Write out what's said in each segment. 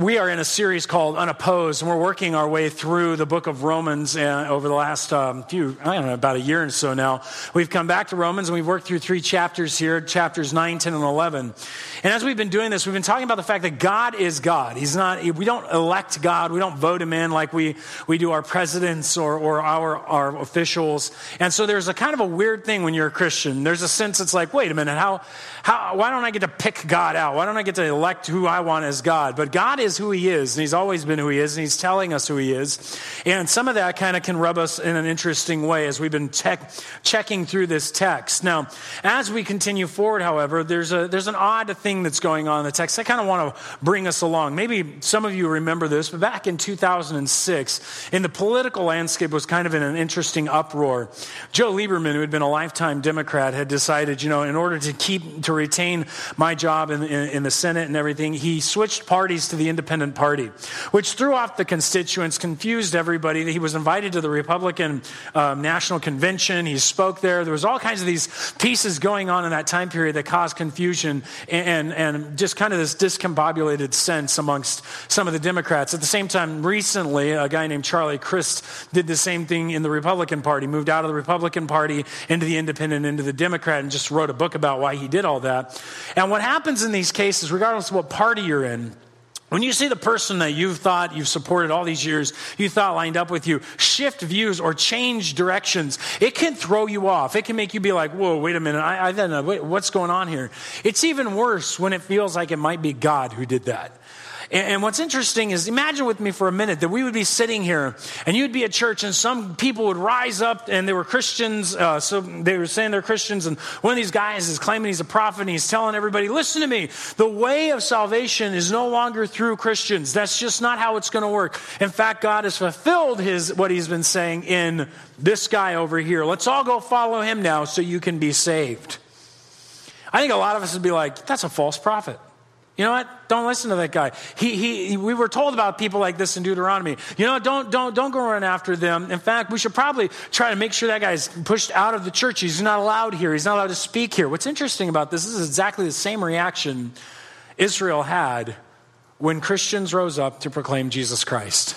We are in a series called Unopposed, and we're working our way through the book of Romans uh, over the last um, few, I don't know, about a year or so now. We've come back to Romans and we've worked through three chapters here, chapters 9, 10, and 11. And as we've been doing this, we've been talking about the fact that God is God. He's not, we don't elect God, we don't vote him in like we, we do our presidents or, or our, our officials. And so there's a kind of a weird thing when you're a Christian. There's a sense it's like, wait a minute, how, how, why don't I get to pick God out? Why don't I get to elect who I want as God? But God is who He is, and He's always been who He is, and He's telling us who He is. And some of that kind of can rub us in an interesting way as we've been tech, checking through this text. Now, as we continue forward, however, there's, a, there's an odd thing that's going on in the text. I kind of want to bring us along. Maybe some of you remember this, but back in 2006, in the political landscape was kind of in an interesting uproar. Joe Lieberman, who had been a lifetime Democrat, had decided, you know, in order to keep to retain my job in, in, in, the Senate and everything, he switched parties to the Independent Party, which threw off the constituents, confused everybody. He was invited to the Republican um, National Convention. He spoke there. There was all kinds of these pieces going on in that time period that caused confusion and, and, and just kind of this discombobulated sense amongst some of the Democrats. At the same time, recently, a guy named Charlie Crist did the same thing in the Republican Party, moved out of the Republican Party into the Independent, into the Democrat, and just wrote a book about why he did all that that. And what happens in these cases, regardless of what party you're in, when you see the person that you've thought you've supported all these years, you thought lined up with you, shift views or change directions, it can throw you off. It can make you be like, whoa, wait a minute, I, I don't know, what's going on here? It's even worse when it feels like it might be God who did that. And, what's interesting is imagine with me for a minute that we would be sitting here and you'd be at church and some people would rise up and they were Christians. Uh, so they were saying they're Christians. And one of these guys is claiming he's a prophet and he's telling everybody, listen to me, the way of salvation is no longer through Christians. That's just not how it's going to work. In fact, God has fulfilled his, what he's been saying in this guy over here. Let's all go follow him now so you can be saved. I think a lot of us would be like, that's a false prophet. You know what? Don't listen to that guy. He, he, we were told about people like this in Deuteronomy. You know, don't, don't, don't go run after them. In fact, we should probably try to make sure that guy's pushed out of the church. He's not allowed here. He's not allowed to speak here. What's interesting about this, this is exactly the same reaction Israel had when Christians rose up to proclaim Jesus Christ.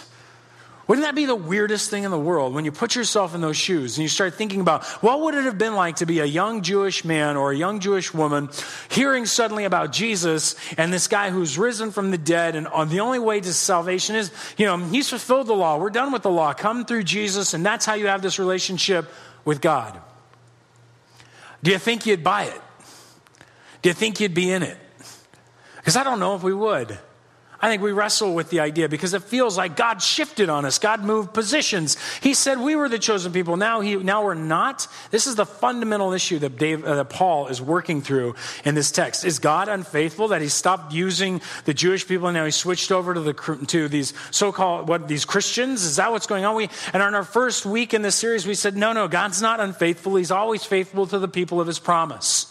Wouldn't that be the weirdest thing in the world when you put yourself in those shoes and you start thinking about what would it have been like to be a young Jewish man or a young Jewish woman hearing suddenly about Jesus and this guy who's risen from the dead and uh, the only way to salvation is, you know, he's fulfilled the law. We're done with the law. Come through Jesus and that's how you have this relationship with God. Do you think you'd buy it? Do you think you'd be in it? Because I don't know if we would. I think we wrestle with the idea because it feels like God shifted on us. God moved positions. He said we were the chosen people. Now, he, now we're not. This is the fundamental issue that, Dave, uh, that Paul is working through in this text. Is God unfaithful that he stopped using the Jewish people and now he switched over to, the, to these so-called, what, these Christians? Is that what's going on? We, and on our first week in this series, we said, no, no, God's not unfaithful. He's always faithful to the people of his promise.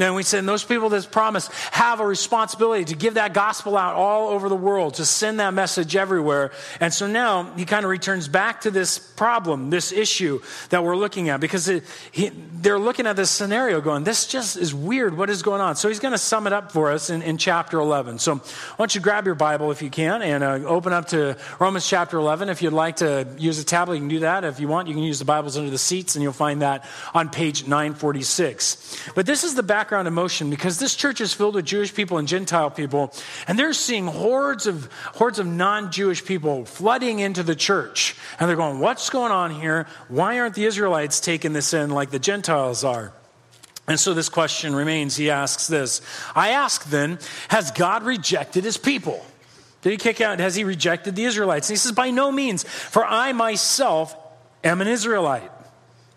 Now, we said those people that's promised have a responsibility to give that gospel out all over the world, to send that message everywhere. And so now he kind of returns back to this problem, this issue that we're looking at, because it, he, they're looking at this scenario going, this just is weird. What is going on? So he's going to sum it up for us in, in chapter 11. So why don't you grab your Bible if you can and uh, open up to Romans chapter 11. If you'd like to use a tablet, you can do that. If you want, you can use the Bibles under the seats, and you'll find that on page 946. But this is the background background emotion because this church is filled with Jewish people and Gentile people, and they're seeing hordes of hordes of non-Jewish people flooding into the church. And they're going, What's going on here? Why aren't the Israelites taking this in like the Gentiles are? And so this question remains. He asks this I ask then, has God rejected his people? Did he kick out? Has he rejected the Israelites? And he says, By no means, for I myself am an Israelite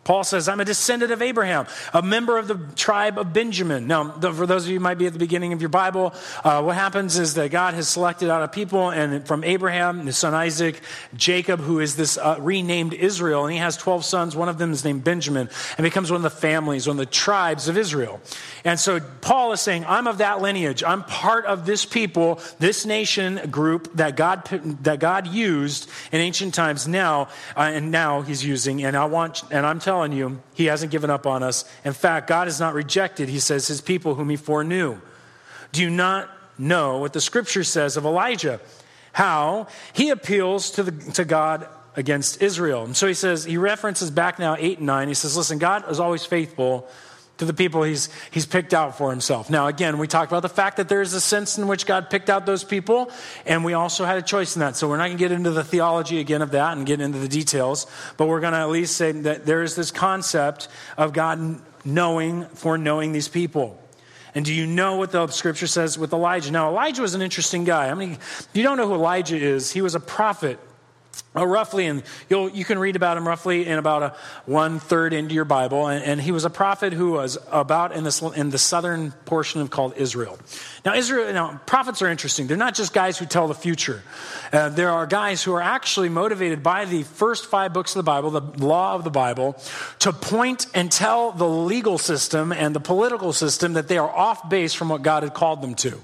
Paul says, I'm a descendant of Abraham, a member of the tribe of Benjamin. Now, for those of you who might be at the beginning of your Bible, uh, what happens is that God has selected out a people, and from Abraham, his son Isaac, Jacob, who is this uh, renamed Israel, and he has 12 sons. One of them is named Benjamin, and becomes one of the families, one of the tribes of Israel. And so Paul is saying, I'm of that lineage. I'm part of this people, this nation group that God, that God used in ancient times now, uh, and now he's using, and I want, and I'm telling telling you, he hasn't given up on us. In fact, God has not rejected, he says, his people whom he foreknew. Do you not know what the scripture says of Elijah, how he appeals to, the, to God against Israel. And so he says, he references back now 8 and 9. He says, Listen, God is always faithful to the people he's, he's picked out for himself. Now, again, we talked about the fact that there is a sense in which God picked out those people, and we also had a choice in that. So we're not going to get into the theology again of that and get into the details, but we're going to at least say that there is this concept of God knowing for knowing these people. And do you know what the scripture says with Elijah? Now, Elijah was an interesting guy. I mean, you don't know who Elijah is, he was a prophet uh, roughly, and you can read about him roughly in about a one third into your Bible. And, and, he was a prophet who was about in, this, in the southern portion of called Israel. Now, Israel, now prophets are interesting. They're not just guys who tell the future. Uh, there are guys who are actually motivated by the first five books of the Bible, the law of the Bible, to point and tell the legal system and the political system that they are off base from what God had called them to.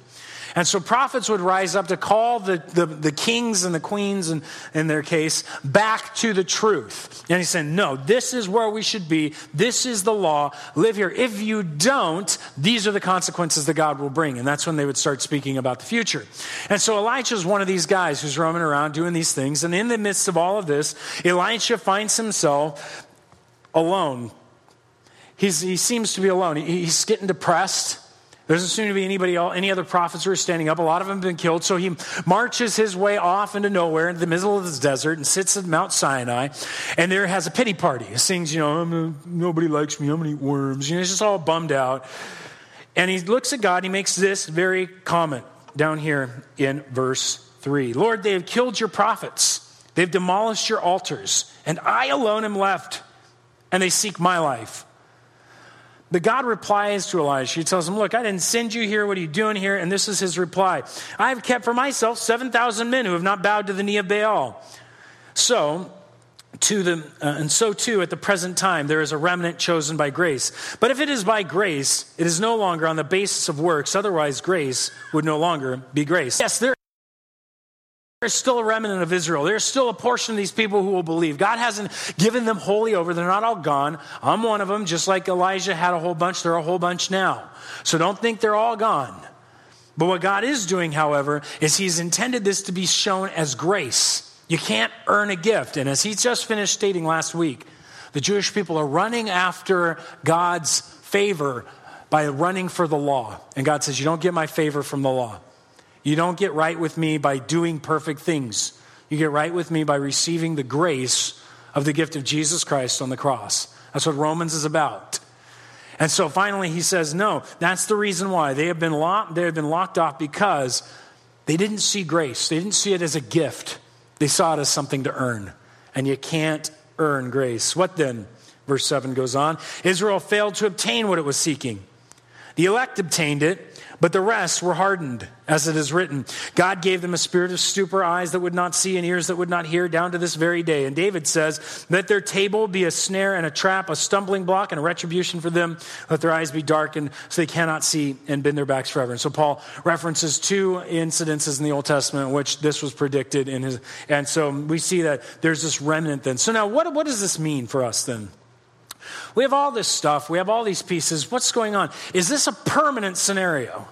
And so prophets would rise up to call the, the, the kings and the queens, in, in their case, back to the truth. And he said, No, this is where we should be. This is the law. Live here. If you don't, these are the consequences that God will bring. And that's when they would start speaking about the future. And so Elijah is one of these guys who's roaming around doing these things. And in the midst of all of this, Elijah finds himself alone. He's, he seems to be alone. He, he's getting depressed. There doesn't seem to be anybody any other prophets who are standing up. A lot of them have been killed. So he marches his way off into nowhere, into the middle of this desert, and sits at Mount Sinai. And there has a pity party. He sings, you know, nobody likes me. I'm going to eat worms. You know, he's just all bummed out. And he looks at God. He makes this very comment down here in verse 3 Lord, they have killed your prophets, they've demolished your altars, and I alone am left, and they seek my life. But God replies to Elijah. He tells him, Look, I didn't send you here. What are you doing here? And this is his reply I have kept for myself 7,000 men who have not bowed to the knee of Baal. So, to the, uh, and so too at the present time there is a remnant chosen by grace. But if it is by grace, it is no longer on the basis of works, otherwise, grace would no longer be grace. Yes, there there's still a remnant of Israel. There's still a portion of these people who will believe. God hasn't given them wholly over. They're not all gone. I'm one of them, just like Elijah had a whole bunch. There are a whole bunch now. So don't think they're all gone. But what God is doing, however, is He's intended this to be shown as grace. You can't earn a gift. And as He just finished stating last week, the Jewish people are running after God's favor by running for the law. And God says, You don't get my favor from the law. You don't get right with me by doing perfect things. You get right with me by receiving the grace of the gift of Jesus Christ on the cross. That's what Romans is about. And so finally he says, no, that's the reason why. They have been locked, they have been locked off because they didn't see grace. They didn't see it as a gift. They saw it as something to earn. And you can't earn grace. What then? Verse 7 goes on. Israel failed to obtain what it was seeking. The elect obtained it, but the rest were hardened, as it is written. God gave them a spirit of stupor, eyes that would not see, and ears that would not hear, down to this very day. And David says, Let their table be a snare and a trap, a stumbling block and a retribution for them. Let their eyes be darkened so they cannot see and bend their backs forever. And so Paul references two incidences in the Old Testament in which this was predicted in his. And so we see that there's this remnant then. So now, what, what does this mean for us then? We have all this stuff, we have all these pieces. What's going on? Is this a permanent scenario?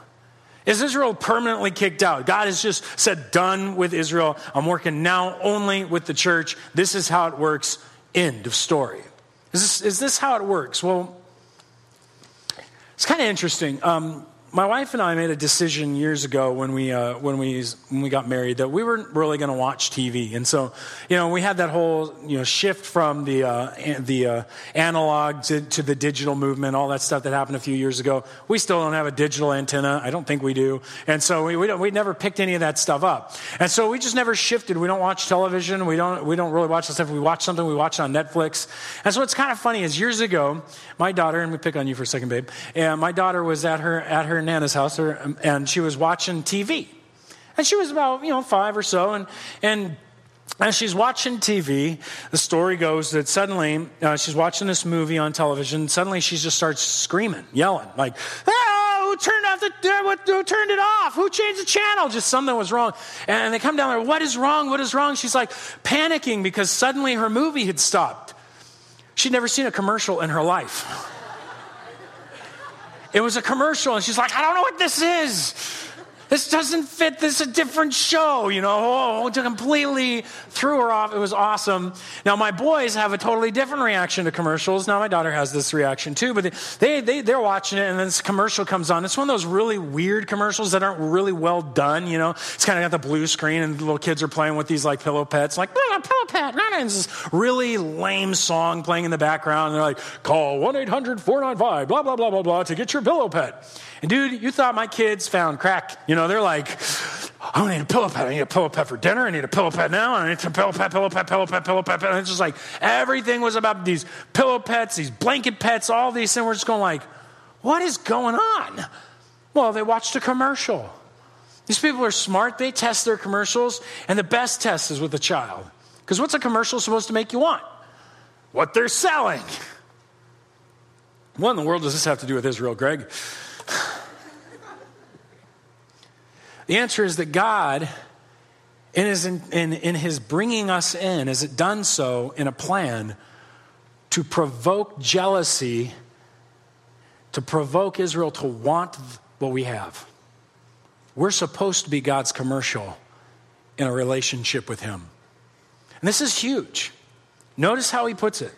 Is Israel permanently kicked out? God has just said, done with Israel. I'm working now only with the church. This is how it works. End of story. Is this, is this how it works? Well, it's kind of interesting. Um, my wife and I made a decision years ago when we uh, when we when we got married that we weren't really going to watch TV, and so you know we had that whole you know shift from the uh, the uh, analog to, to, the digital movement, all that stuff that happened a few years ago. We still don't have a digital antenna. I don't think we do, and so we we, we never picked any of that stuff up, and so we just never shifted. We don't watch television. We don't we don't really watch the stuff. We watch something. We watch it on Netflix, and so what's kind of funny is years ago, my daughter and we pick on you for a second, babe. And my daughter was at her at her Nana's house, and she was watching TV. And she was about, you know, five or so. And, and as she's watching TV, the story goes that suddenly uh, she's watching this movie on television. Suddenly she just starts screaming, yelling, like, ah, who turned off the, who turned it off? Who changed the channel? Just something was wrong. And they come down there, what is wrong? What is wrong? She's like panicking because suddenly her movie had stopped. She'd never seen a commercial in her life. It was a commercial, and she's like, I don't know what this is. This doesn't fit. This is a different show, you know. Oh, completely threw her off. It was awesome. Now, my boys have a totally different reaction to commercials. Now, my daughter has this reaction too, but they, they, they're watching it, and then this commercial comes on. It's one of those really weird commercials that aren't really well done, you know. It's kind of got the blue screen, and the little kids are playing with these like pillow pets, like, pillow pet. And this really lame song playing in the background. And they're like, call 1 800 495, blah, blah, blah, blah, blah, to get your pillow pet. And dude, you thought my kids found crack. You know, they're like, I need a pillow pet. I need a pillow pet for dinner. I need a pillow pet now. I need a pillow pet, pillow pet, pillow pet, pillow pet. And it's just like everything was about these pillow pets, these blanket pets, all these things. We're just going like, what is going on? Well, they watched a commercial. These people are smart. They test their commercials, and the best test is with a child. Because what's a commercial supposed to make you want? What they're selling. What in the world does this have to do with Israel, Greg? The answer is that God, in his, in, in his bringing us in, has it done so in a plan to provoke jealousy, to provoke Israel to want what we have. We're supposed to be God's commercial in a relationship with Him. And this is huge. Notice how He puts it.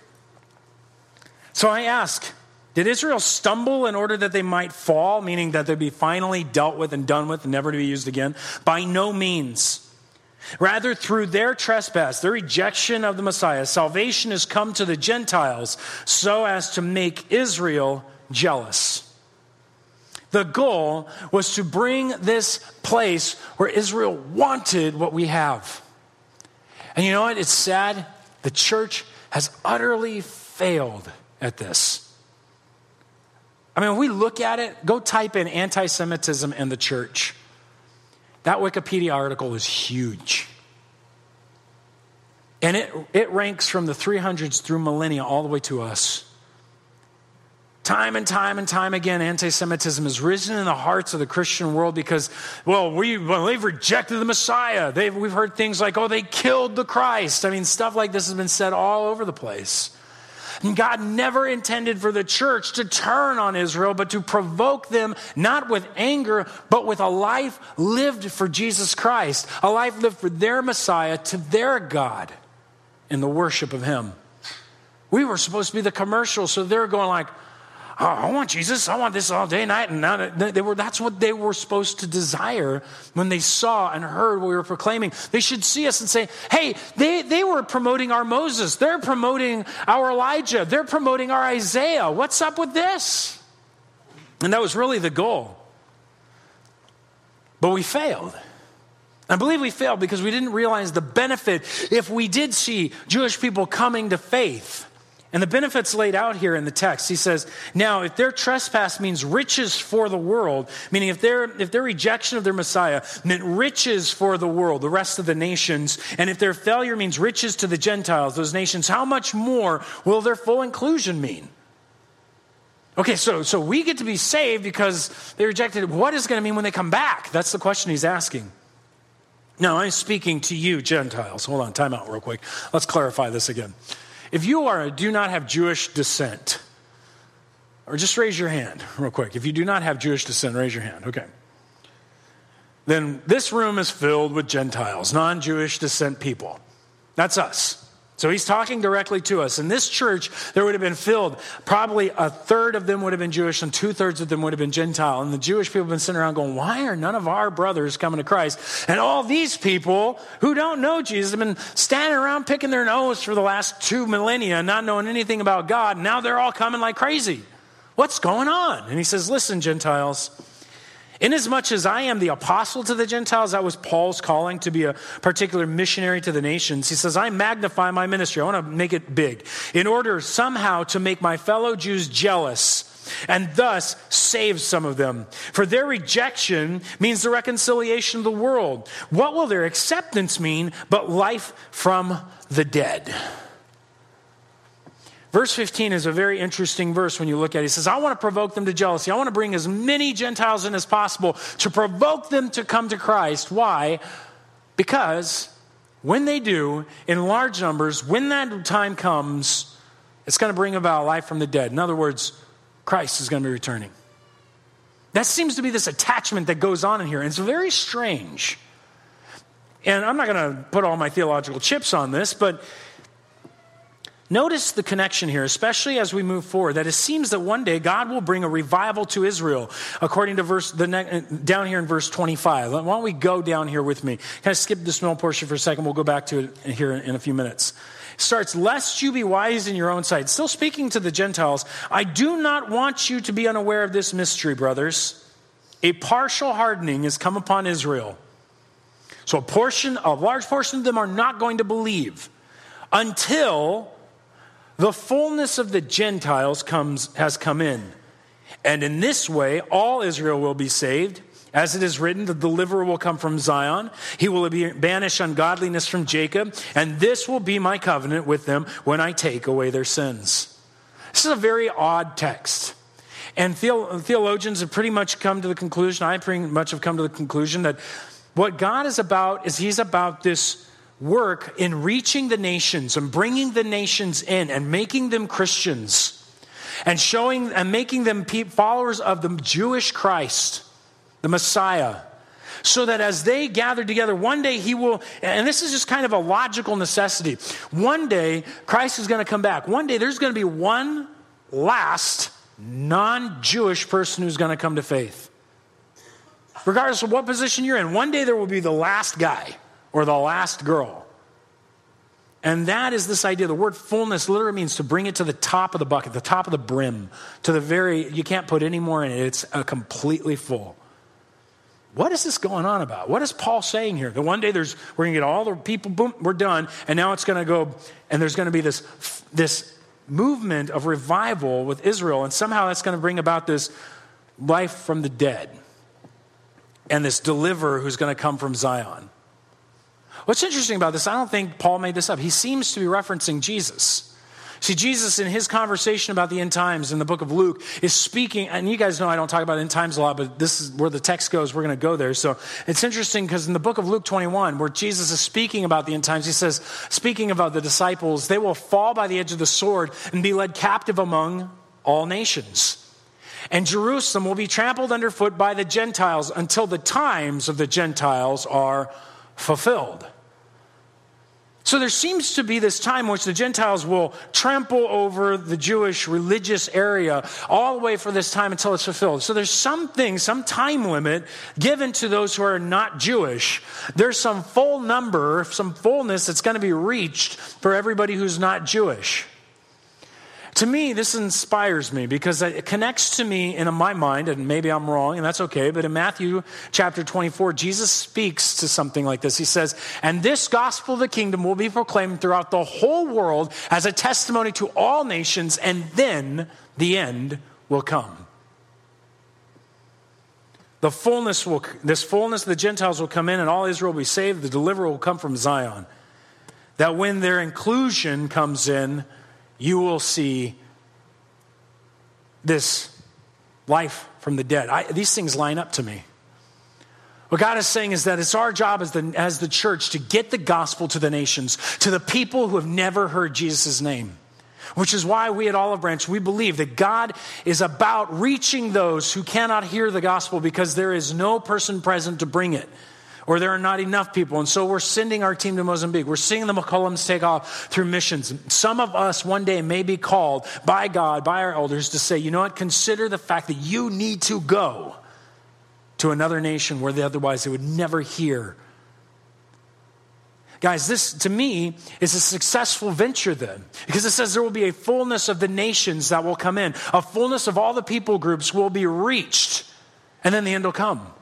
So I ask, did Israel stumble in order that they might fall, meaning that they'd be finally dealt with and done with and never to be used again? By no means. Rather, through their trespass, their rejection of the Messiah, salvation has come to the Gentiles so as to make Israel jealous. The goal was to bring this place where Israel wanted what we have. And you know what? It's sad. The church has utterly failed at this. I mean, we look at it, go type in anti Semitism and the church. That Wikipedia article is huge. And it, it ranks from the 300s through millennia all the way to us. Time and time and time again, anti Semitism has risen in the hearts of the Christian world because, well, we, well they've rejected the Messiah. They've, we've heard things like, oh, they killed the Christ. I mean, stuff like this has been said all over the place. God never intended for the church to turn on Israel, but to provoke them not with anger, but with a life lived for Jesus Christ, a life lived for their Messiah, to their God, in the worship of Him. We were supposed to be the commercial, so they're going like, oh, I want Jesus. I want this all day and night. And now they were, that's what they were supposed to desire when they saw and heard what we were proclaiming. They should see us and say, hey, they, they were promoting our Moses. They're promoting our Elijah. They're promoting our Isaiah. What's up with this? And that was really the goal. But we failed. I believe we failed because we didn't realize the benefit if we did see Jewish people coming to faith and the benefits laid out here in the text, he says, now, if their trespass means riches for the world, meaning if their, if their rejection of their Messiah meant riches for the world, the rest of the nations, and if their failure means riches to the Gentiles, those nations, how much more will their full inclusion mean? Okay, so, so we get to be saved because they rejected. It. What is going to mean when they come back? That's the question he's asking. Now, I'm speaking to you, Gentiles. Hold on, time out real quick. Let's clarify this again. If you are do not have Jewish descent, or just raise your hand real quick. If you do not have Jewish descent, raise your hand. Okay. Then this room is filled with Gentiles, non Jewish descent people. That's us. So he's talking directly to us. In this church, there would have been filled, probably a third of them would have been Jewish and two thirds of them would have been Gentile. And the Jewish people have been sitting around going, why are none of our brothers coming to Christ? And all these people who don't know Jesus have been standing around picking their nose for the last two millennia, not knowing anything about God. Now they're all coming like crazy. What's going on? And he says, listen, Gentiles. Inasmuch as I am the apostle to the Gentiles, that was Paul's calling to be a particular missionary to the nations. He says, I magnify my ministry. I want to make it big in order somehow to make my fellow Jews jealous and thus save some of them. For their rejection means the reconciliation of the world. What will their acceptance mean but life from the dead? Verse 15 is a very interesting verse when you look at it. He says, I want to provoke them to jealousy. I want to bring as many Gentiles in as possible to provoke them to come to Christ. Why? Because when they do, in large numbers, when that time comes, it's going to bring about life from the dead. In other words, Christ is going to be returning. That seems to be this attachment that goes on in here. And it's very strange. And I'm not going to put all my theological chips on this, but Notice the connection here, especially as we move forward, that it seems that one day God will bring a revival to Israel, according to verse the ne- down here in verse 25. Why don't we go down here with me? Kind of skip this small portion for a second. We'll go back to it here in a few minutes. It starts, lest you be wise in your own sight. Still speaking to the Gentiles, I do not want you to be unaware of this mystery, brothers. A partial hardening has come upon Israel. So a portion, a large portion of them are not going to believe until the fullness of the Gentiles comes, has come in. And in this way, all Israel will be saved. As it is written, the deliverer will come from Zion. He will banish ungodliness from Jacob. And this will be my covenant with them when I take away their sins. This is a very odd text. And theologians have pretty much come to the conclusion, I pretty much have come to the conclusion that what God is about is He's about this work in reaching the nations and bringing the nations in and making them Christians and showing and making them followers of the Jewish Christ, the Messiah. So that as they gather together, one day he will, and this is just kind of a logical necessity. One day, Christ is going to come back. One day, there's going to be one last non Jewish person who's going to come to faith. Regardless of what position you're in, one day there will be the last guy or the last girl. And that is this idea. The word fullness literally means to bring it to the top of the bucket, the top of the brim, to the very, you can't put any more in it. It's uh, completely full. What is this going on about? What is Paul saying here? That one day there's, we're going to get all the people, boom, we're done, and now it's going to go, and there's going to be this, this movement of revival with Israel, and somehow that's going to bring about this life from the dead and this deliverer who's going to come from Zion. What's interesting about this, I don't think Paul made this up. He seems to be referencing Jesus. See, Jesus, in his conversation about the end times in the book of Luke, is speaking, and you guys know I don't talk about end times a lot, but this is where the text goes. We're going to go there. So it's interesting because in the book of Luke 21, where Jesus is speaking about the end times, he says, speaking about the disciples, they will fall by the edge of the sword and be led captive among all nations. And Jerusalem will be trampled underfoot by the Gentiles until the times of the Gentiles are fulfilled. So there seems to be this time in which the Gentiles will trample over the Jewish religious area all the way for this time until it's fulfilled. So there's something, some time limit given to those who are not Jewish. There's some full number, some fullness that's going to be reached for everybody who's not Jewish. To me, this inspires me because it connects to me in my mind, and maybe I'm wrong, and that's okay, but in Matthew chapter 24, Jesus speaks to something like this. He says, And this gospel of the kingdom will be proclaimed throughout the whole world as a testimony to all nations, and then the end will come. The fullness will, this fullness of the Gentiles will come in, and all Israel will be saved. The deliverer will come from Zion. That when their inclusion comes in, you will see this life from the dead. I, these things line up to me. What God is saying is that it's our job as the, as the church to get the gospel to the nations, to the people who have never heard Jesus' name. Which is why we at Olive Branch, we believe that God is about reaching those who cannot hear the gospel because there is no person present to bring it or there are not enough people. And so we're sending our team to Mozambique. We're seeing the McCollums take off through missions. Some of us one day may be called by God, by our elders, to say, you know what, consider the fact that you need to go to another nation where they, otherwise they would never hear. Guys, this to me is a successful venture then, because it says there will be a fullness of the nations that will come in, a fullness of all the people groups will be reached, and then the end will come.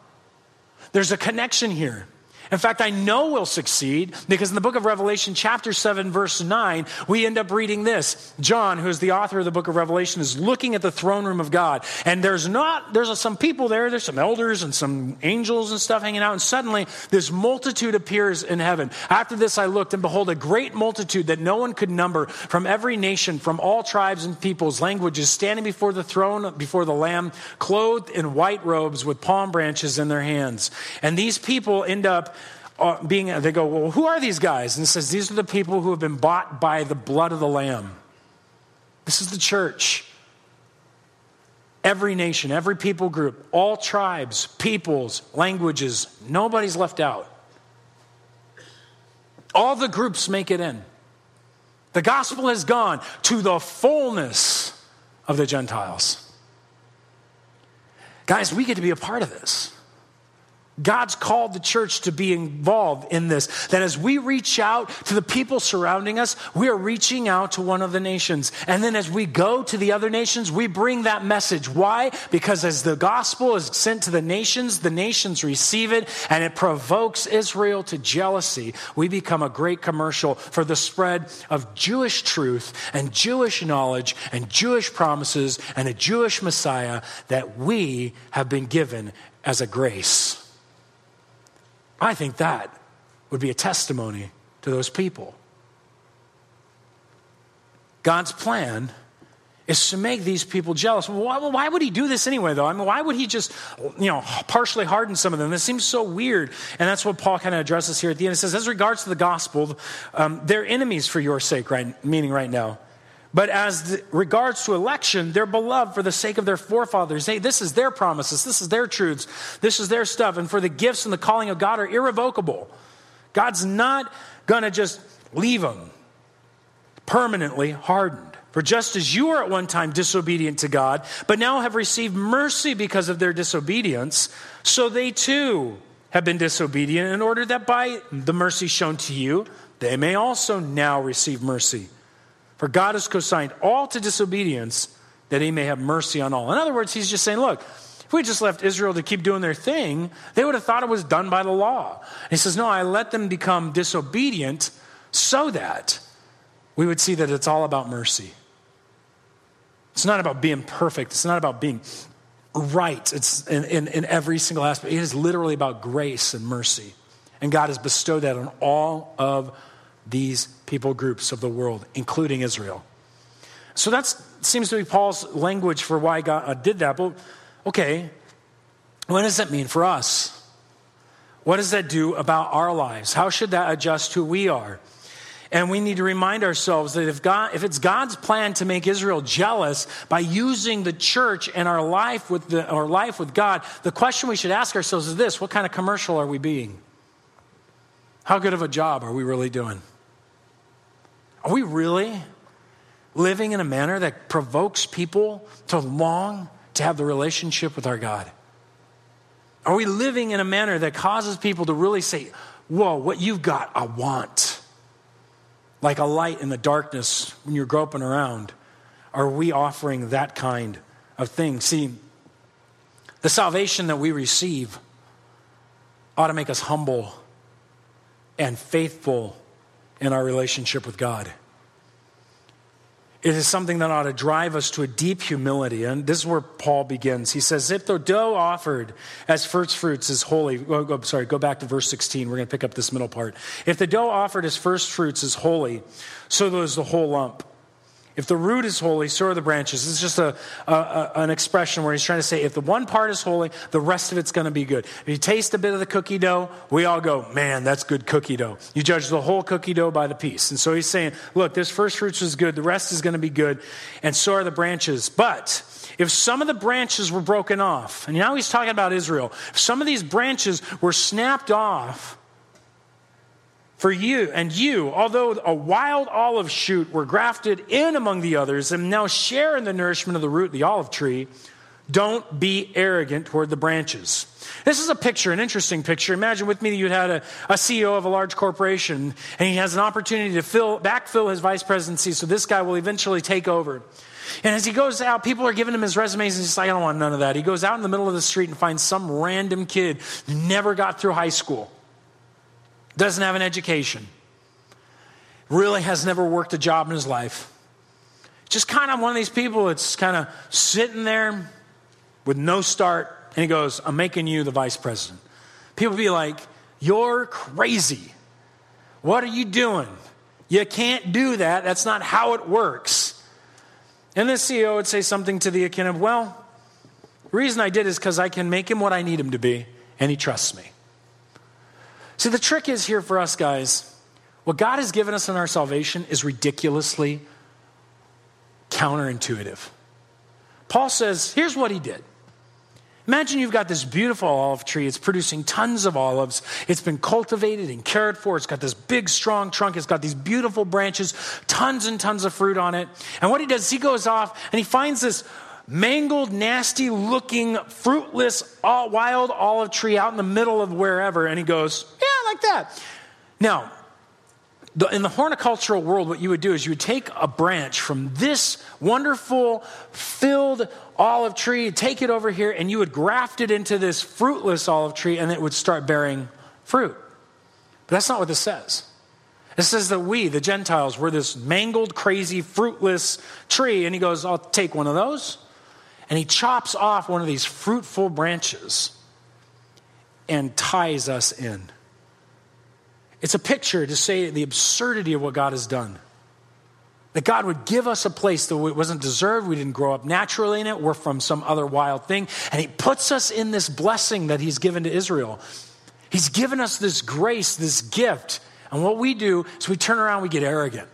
There's a connection here. In fact, I know we'll succeed because in the book of Revelation, chapter 7, verse 9, we end up reading this. John, who is the author of the book of Revelation, is looking at the throne room of God. And there's not, there's some people there, there's some elders and some angels and stuff hanging out. And suddenly, this multitude appears in heaven. After this, I looked, and behold, a great multitude that no one could number from every nation, from all tribes and peoples, languages, standing before the throne, before the Lamb, clothed in white robes with palm branches in their hands. And these people end up being, they go, well, who are these guys? And it says, these are the people who have been bought by the blood of the Lamb. This is the church. every nation, every people group, all tribes, peoples, languages. Nobody's left out. All the groups make it in. The gospel has gone to the fullness of the Gentiles. Guys, we get to be a part of this. God's called the church to be involved in this. That as we reach out to the people surrounding us, we are reaching out to one of the nations. And then as we go to the other nations, we bring that message. Why? Because as the gospel is sent to the nations, the nations receive it and it provokes Israel to jealousy. We become a great commercial for the spread of Jewish truth and Jewish knowledge and Jewish promises and a Jewish Messiah that we have been given as a grace. I think that would be a testimony to those people. God's plan is to make these people jealous. Why, why, would he do this anyway, though? I mean, why would he just, you know, partially harden some of them? This seems so weird. And that's what Paul kind of addresses here at the end. It says, as regards to the gospel, um, they're enemies for your sake, right? Meaning right now. But as the, regards to election, they're beloved for the sake of their forefathers. Hey, this is their promises. This is their truths. This is their stuff. And for the gifts and the calling of God are irrevocable. God's not going to just leave them permanently hardened. For just as you were at one time disobedient to God, but now have received mercy because of their disobedience, so they too have been disobedient in order that by the mercy shown to you, they may also now receive mercy. For God has consigned all to disobedience that he may have mercy on all. In other words, he's just saying, look, if we just left Israel to keep doing their thing, they would have thought it was done by the law. And he says, no, I let them become disobedient so that we would see that it's all about mercy. It's not about being perfect. It's not about being right. It's in, in, in every single aspect. It is literally about grace and mercy. And God has bestowed that on all of these people groups of the world, including Israel. So that seems to be Paul's language for why God uh, did that. But okay, what does that mean for us? What does that do about our lives? How should that adjust who we are? And we need to remind ourselves that if, God, if it's God's plan to make Israel jealous by using the church and our life with the, our life with God, the question we should ask ourselves is this: What kind of commercial are we being? How good of a job are we really doing? Are we really living in a manner that provokes people to long to have the relationship with our God? Are we living in a manner that causes people to really say, Whoa, what you've got, I want? Like a light in the darkness when you're groping around. Are we offering that kind of thing? See, the salvation that we receive ought to make us humble and faithful in our relationship with God. It is something that ought to drive us to a deep humility. And this is where Paul begins. He says, If the dough offered as first fruits is holy, oh, oh, sorry, go back to verse 16. We're going to pick up this middle part. If the dough offered as first fruits is holy, so is the whole lump. If the root is holy, so are the branches. It's just a, a, a, an expression where he's trying to say if the one part is holy, the rest of it's going to be good. If you taste a bit of the cookie dough, we all go, man, that's good cookie dough. You judge the whole cookie dough by the piece. And so he's saying, look, this first fruits is good, the rest is going to be good, and so are the branches. But if some of the branches were broken off, and now he's talking about Israel, if some of these branches were snapped off, for you and you, although a wild olive shoot were grafted in among the others and now share in the nourishment of the root the olive tree, don't be arrogant toward the branches. This is a picture, an interesting picture. Imagine with me that you had a, a CEO of a large corporation and he has an opportunity to fill, backfill his vice presidency so this guy will eventually take over. And as he goes out, people are giving him his resumes and he's like, I don't want none of that. He goes out in the middle of the street and finds some random kid who never got through high school doesn't have an education, really has never worked a job in his life. Just kind of one of these people that's kind of sitting there with no start, and he goes, I'm making you the vice president. People be like, You're crazy. What are you doing? You can't do that. That's not how it works. And the CEO would say something to the akin of, Well, the reason I did is because I can make him what I need him to be, and he trusts me. See, the trick is here for us, guys. What God has given us in our salvation is ridiculously counterintuitive. Paul says, here's what he did. Imagine you've got this beautiful olive tree. It's producing tons of olives. It's been cultivated and cared for. It's got this big, strong trunk. It's got these beautiful branches, tons and tons of fruit on it. And what he does is he goes off and he finds this mangled, nasty looking, fruitless, wild olive tree out in the middle of wherever. And he goes, Yeah, like that. Now, in the horticultural world, what you would do is you would take a branch from this wonderful, filled olive tree, take it over here, and you would graft it into this fruitless olive tree, and it would start bearing fruit. But that's not what this says. It says that we, the Gentiles, were this mangled, crazy, fruitless tree. And he goes, I'll take one of those. And he chops off one of these fruitful branches and ties us in. It's a picture to say the absurdity of what God has done. That God would give us a place that wasn't deserved. We didn't grow up naturally in it. We're from some other wild thing. And He puts us in this blessing that He's given to Israel. He's given us this grace, this gift. And what we do is we turn around, we get arrogant.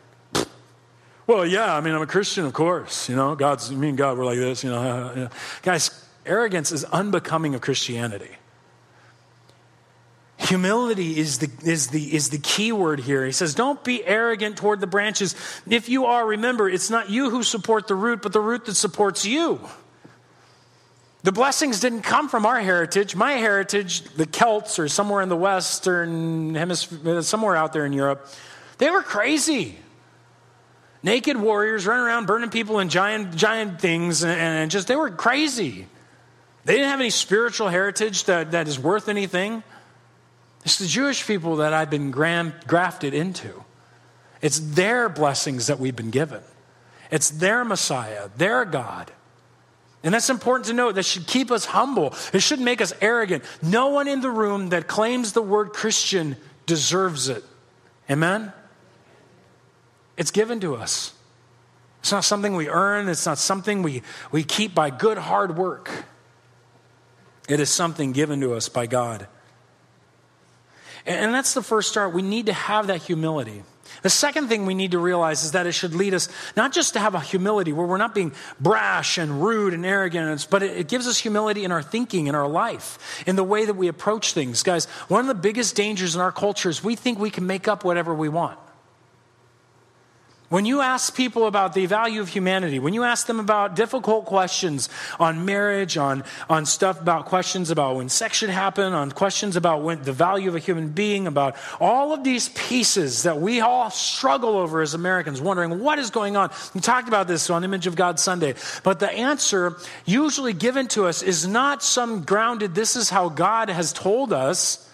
Well, yeah, I mean, I'm a Christian, of course. You know, God's, me and God, we're like this, you know. Uh, Guys, arrogance is unbecoming of Christianity. Humility is the, is, the, is the key word here. He says, Don't be arrogant toward the branches. If you are, remember, it's not you who support the root, but the root that supports you. The blessings didn't come from our heritage. My heritage, the Celts, or somewhere in the Western Hemisphere, somewhere out there in Europe, they were crazy. Naked warriors running around burning people in giant, giant things, and, and just, they were crazy. They didn't have any spiritual heritage that, that is worth anything. It's the Jewish people that I've been grafted into. It's their blessings that we've been given. It's their Messiah, their God. And that's important to note. That should keep us humble. It shouldn't make us arrogant. No one in the room that claims the word Christian deserves it. Amen? It's given to us. It's not something we earn, it's not something we, we keep by good hard work. It is something given to us by God. And that's the first start. We need to have that humility. The second thing we need to realize is that it should lead us not just to have a humility where we're not being brash and rude and arrogant, but it, gives us humility in our thinking, in our life, in the way that we approach things. Guys, one of the biggest dangers in our culture is we think we can make up whatever we want. When you ask people about the value of humanity, when you ask them about difficult questions on marriage, on, on stuff about questions about when sex should happen, on questions about when, the value of a human being, about all of these pieces that we all struggle over as Americans, wondering what is going on. We talked about this on Image of God Sunday, but the answer usually given to us is not some grounded, this is how God has told us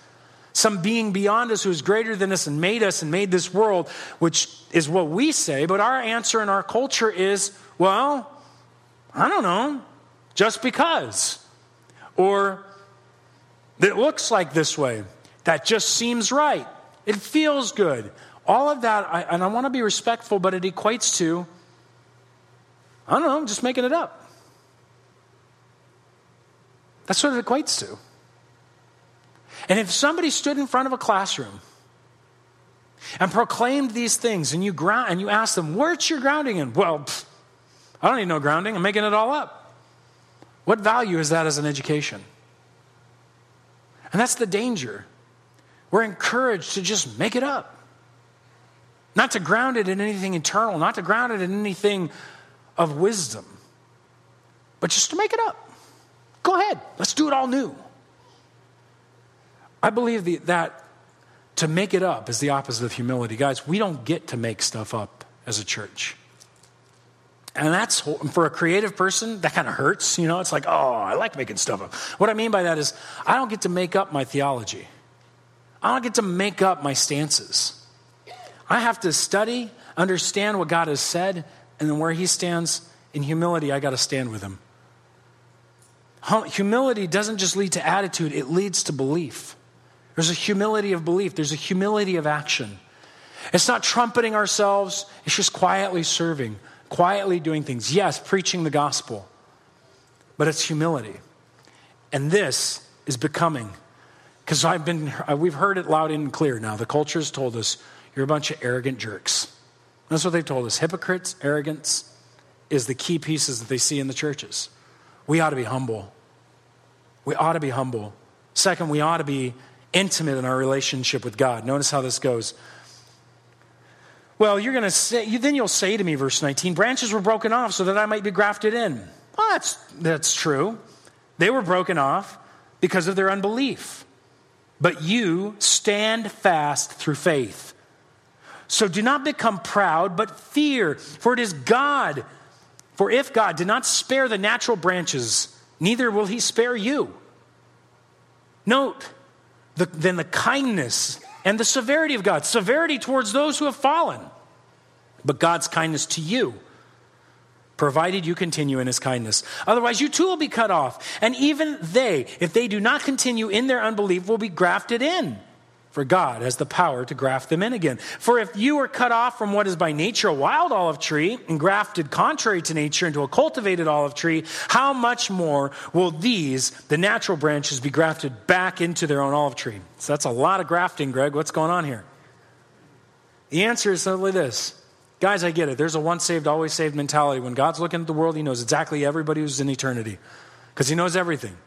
some being beyond us who is greater than us and made us and made this world, which is what we say. But our answer in our culture is, well, I don't know, just because. Or it looks like this way. That just seems right. It feels good. All of that, I, and I want to be respectful, but it equates to, I don't know, I'm just making it up. That's what it equates to. And if somebody stood in front of a classroom and proclaimed these things and you ground and you ask them, where's your grounding in? Well, pff, I don't need no grounding. I'm making it all up. What value is that as an education? And that's the danger. We're encouraged to just make it up. Not to ground it in anything eternal, not to ground it in anything of wisdom, but just to make it up. Go ahead, let's do it all new. I believe the, that to make it up is the opposite of humility. Guys, we don't get to make stuff up as a church. And that's for a creative person, that kind of hurts. You know, it's like, oh, I like making stuff up. What I mean by that is, I don't get to make up my theology, I don't get to make up my stances. I have to study, understand what God has said, and then where He stands in humility, I got to stand with Him. Humility doesn't just lead to attitude, it leads to belief. There's a humility of belief, there's a humility of action. It's not trumpeting ourselves, it's just quietly serving, quietly doing things. Yes, preaching the gospel, but it's humility. And this is becoming, because I've been, uh, we've heard it loud and clear now. The culture has told us you're a bunch of arrogant jerks. That's what they've told us hypocrites, arrogance. is the key pieces that they see in the churches. We ought to be humble. We ought to be humble. Second, we ought to be intimate in our relationship with God. Notice how this goes. Well, you're going to say, you, then you'll say to me, verse 19, branches were broken off so that I might be grafted in. Well, that's, that's true. They were broken off because of their unbelief. But you stand fast through faith. So do not become proud, but fear, for it is God. For if God did not spare the natural branches, neither will he spare you. Note the, then the kindness and the severity of God severity towards those who have fallen, but God's kindness to you provided you continue in his kindness. Otherwise, you too will be cut off. And even they, if they do not continue in their unbelief, will be grafted in. For God has the power to graft them in again. For if you are cut off from what is by nature a wild olive tree and grafted contrary to nature into a cultivated olive tree, how much more will these, the natural branches, be grafted back into their own olive tree? So that's a lot of grafting, Greg. What's going on here? The answer is simply this Guys, I get it. There's a once saved, always saved mentality. When God's looking at the world, He knows exactly everybody who's in eternity because He knows everything.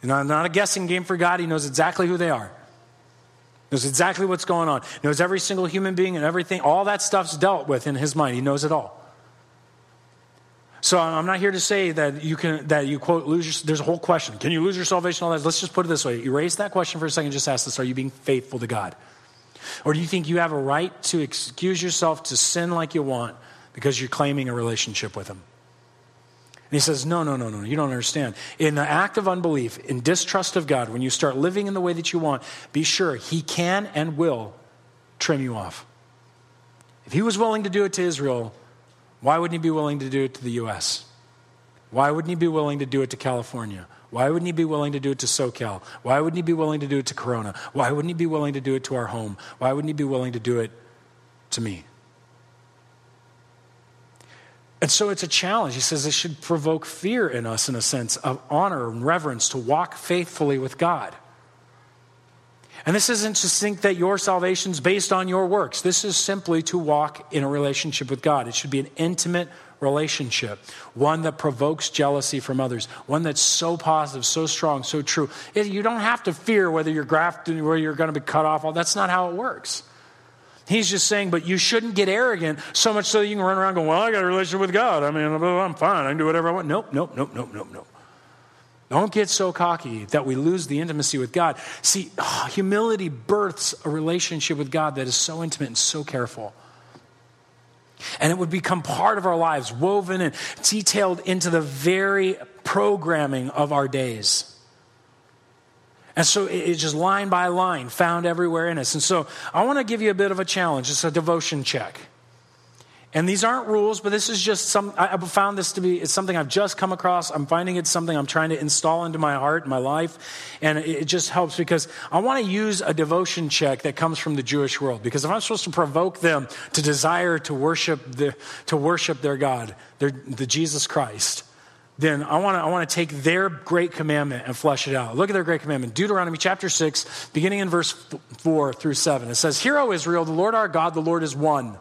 You know, not a guessing game for God. He knows exactly who they are. Knows exactly what's going on. Knows every single human being and everything. All that stuff's dealt with in His mind. He knows it all. So I'm not here to say that you can that you quote lose your. There's a whole question. Can you lose your salvation? All that. Let's just put it this way. Erase that question for a second. Just ask this: Are you being faithful to God? Or do you think you have a right to excuse yourself to sin like you want because you're claiming a relationship with Him? And he says, No, no, no, no, you don't understand. In the act of unbelief, in distrust of God, when you start living in the way that you want, be sure He can and will trim you off. If He was willing to do it to Israel, why wouldn't He be willing to do it to the U.S.? Why wouldn't He be willing to do it to California? Why wouldn't he be willing to do it to SoCal? Why wouldn't he be willing to do it to Corona? Why wouldn't he be willing to do it to our home? Why wouldn't he be willing to do it to me? And so it's a challenge. He says it should provoke fear in us, in a sense of honor and reverence to walk faithfully with God. And this isn't to think that your salvation is based on your works. This is simply to walk in a relationship with God. It should be an intimate relationship, one that provokes jealousy from others, one that's so positive, so strong, so true. You don't have to fear whether you're grafted, whether you're going to be cut off. That's not how it works. He's just saying, but you shouldn't get arrogant so much so that you can run around going, well, I got a relationship with God. I mean, I'm fine. I can do whatever I want. Nope, nope, nope, nope, nope, nope. Don't get so cocky that we lose the intimacy with God. See, humility births a relationship with God that is so intimate and so careful. And it would become part of our lives, woven and detailed into the very programming of our days. And so it's just line by line, found everywhere in us. And so I want to give you a bit of a challenge. It's a devotion check. And these aren't rules, but this is just some, I found this to be, it's something I've just come across. I'm finding it's something I'm trying to install into my heart, my life. And it just helps because I want to use a devotion check that comes from the Jewish world. Because if I'm supposed to provoke them to desire to worship, the, to worship their God, their, the Jesus Christ, then I want to I want to take their great commandment and flesh it out. Look at their great commandment. Deuteronomy chapter 6, beginning in verse 4 through 7. It says, Hear, O Israel, the Lord our God, the Lord is one.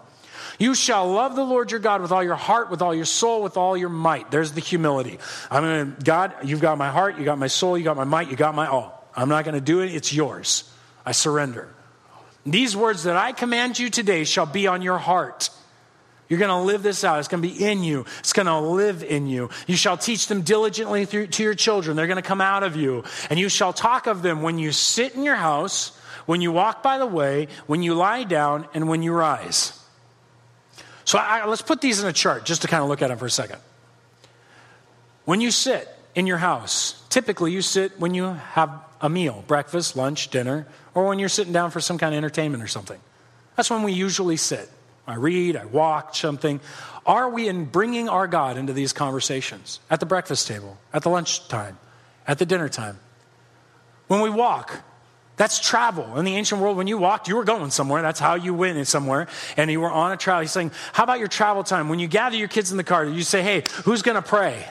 You shall love the Lord your God with all your heart, with all your soul, with all your might. There's the humility. I'm going to, God, you've got my heart, you got my soul, you got my might, you got my all. I'm not going to do it. It's yours. I surrender. These words that I command you today shall be on your heart. You're going to live this out. It's going to be in you. It's going to live in you. You shall teach them diligently through, to your children. They're going to come out of you. And you shall talk of them when you sit in your house, when you walk by the way, when you lie down, and when you rise. So I, let's put these in a chart just to kind of look at them for a second. When you sit in your house, typically you sit when you have a meal breakfast, lunch, dinner, or when you're sitting down for some kind of entertainment or something. That's when we usually sit. I read, I walk, something. Are we in bringing our God into these conversations? At the breakfast table, at the lunch time, at the dinner time? When we walk, that's travel. In the ancient world, when you walked, you were going somewhere. That's how you went somewhere. And you were on a travel. He's saying, How about your travel time? When you gather your kids in the car, you say, Hey, who's going to pray?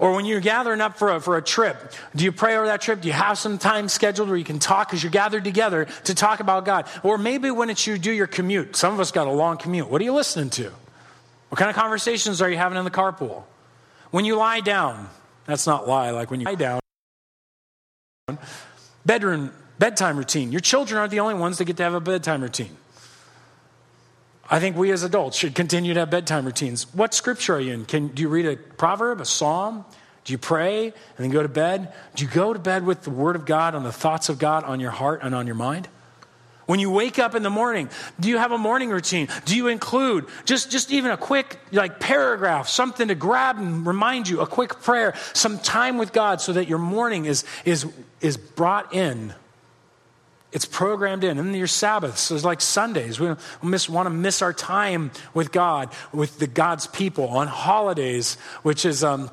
Or when you're gathering up for a, for a trip, do you pray over that trip? Do you have some time scheduled where you can talk because you're gathered together to talk about God? Or maybe when it's you do your commute. Some of us got a long commute. What are you listening to? What kind of conversations are you having in the carpool? When you lie down, that's not lie, like when you lie down. Bedroom, bedtime routine. Your children aren't the only ones that get to have a bedtime routine. I think we as adults should continue to have bedtime routines. What scripture are you in? Can, do you read a proverb, a psalm? Do you pray and then go to bed? Do you go to bed with the Word of God and the thoughts of God on your heart and on your mind? When you wake up in the morning, do you have a morning routine? Do you include just, just even a quick like paragraph, something to grab and remind you, a quick prayer, some time with God so that your morning is, is, is brought in it's programmed in. And your Sabbaths is like Sundays. We miss, want to miss our time with God, with the God's people on holidays, which is um,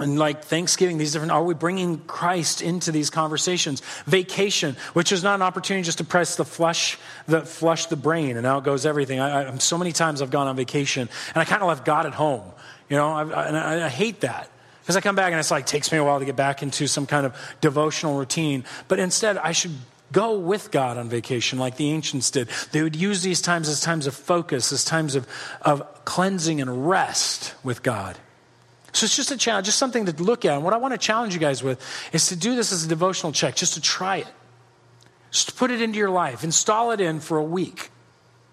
and like Thanksgiving, these different, are we bringing Christ into these conversations? Vacation, which is not an opportunity just to press the flush, the flush the brain, and out goes everything. I, I, so many times I've gone on vacation, and I kind of left God at home. You know, I, and I, I hate that because I come back and it's like takes me a while to get back into some kind of devotional routine. But instead, I should go with God on vacation like the ancients did. They would use these times as times of focus, as times of, of cleansing and rest with God. So it's just a challenge, just something to look at. And what I want to challenge you guys with is to do this as a devotional check, just to try it. Just put it into your life, install it in for a week.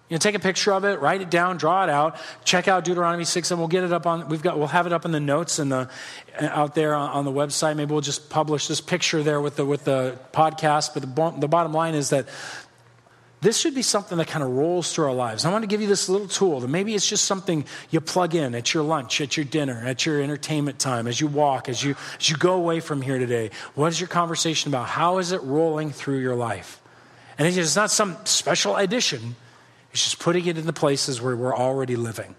You know, take a picture of it, write it down, draw it out, check out Deuteronomy 6, and we'll get it up on, we've got, we'll have it up in the notes and the, uh, out there on the website. Maybe we'll just publish this picture there with the, with the podcast. But the, the bottom line is that this should be something that kind of rolls through our lives. I want to give you this little tool that maybe it's just something you plug in at your lunch, at your dinner, at your entertainment time, as you walk, as you, as you go away from here today. What is your conversation about? How is it rolling through your life? And it's not some special addition, it's just putting it in the places where we're already living.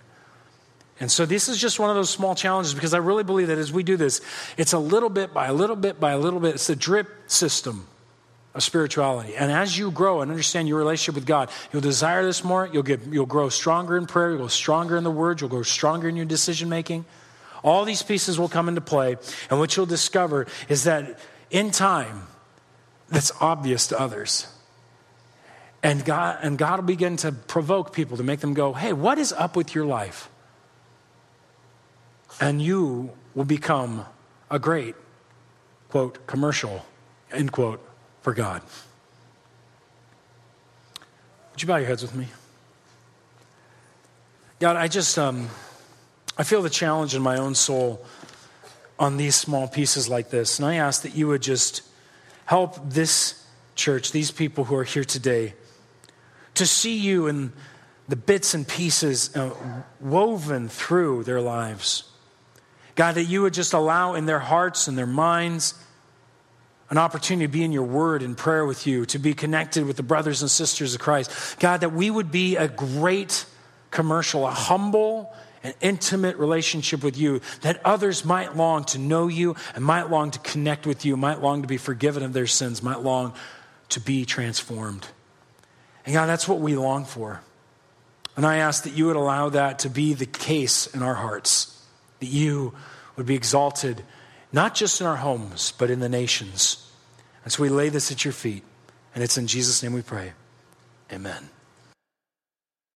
And so this is just one of those small challenges because I really believe that as we do this, it's a little bit by a little bit by a little bit. It's a drip system of spirituality. And as you grow and understand your relationship with God, you'll desire this more. You'll, get, you'll grow stronger in prayer. You'll go stronger in the Word. You'll grow stronger in your decision making. All these pieces will come into play. And what you'll discover is that in time, that's obvious to others. And God, and God will begin to provoke people to make them go, hey, what is up with your life? And you will become a great, quote, commercial, end quote, for God. Would you bow your heads with me? God, I just, um, I feel the challenge in my own soul on these small pieces like this. And I ask that you would just help this church, these people who are here today, to see you in the bits and pieces uh, woven through their lives. God, that you would just allow in their hearts and their minds an opportunity to be in your word and prayer with you, to be connected with the brothers and sisters of Christ. God, that we would be a great commercial, a humble and intimate relationship with you, that others might long to know you and might long to connect with you, might long to be forgiven of their sins, might long to be transformed. And God, that's what we long for. And I ask that you would allow that to be the case in our hearts, that you would be exalted not just in our homes, but in the nations. And so we lay this at your feet. And it's in Jesus' name we pray. Amen.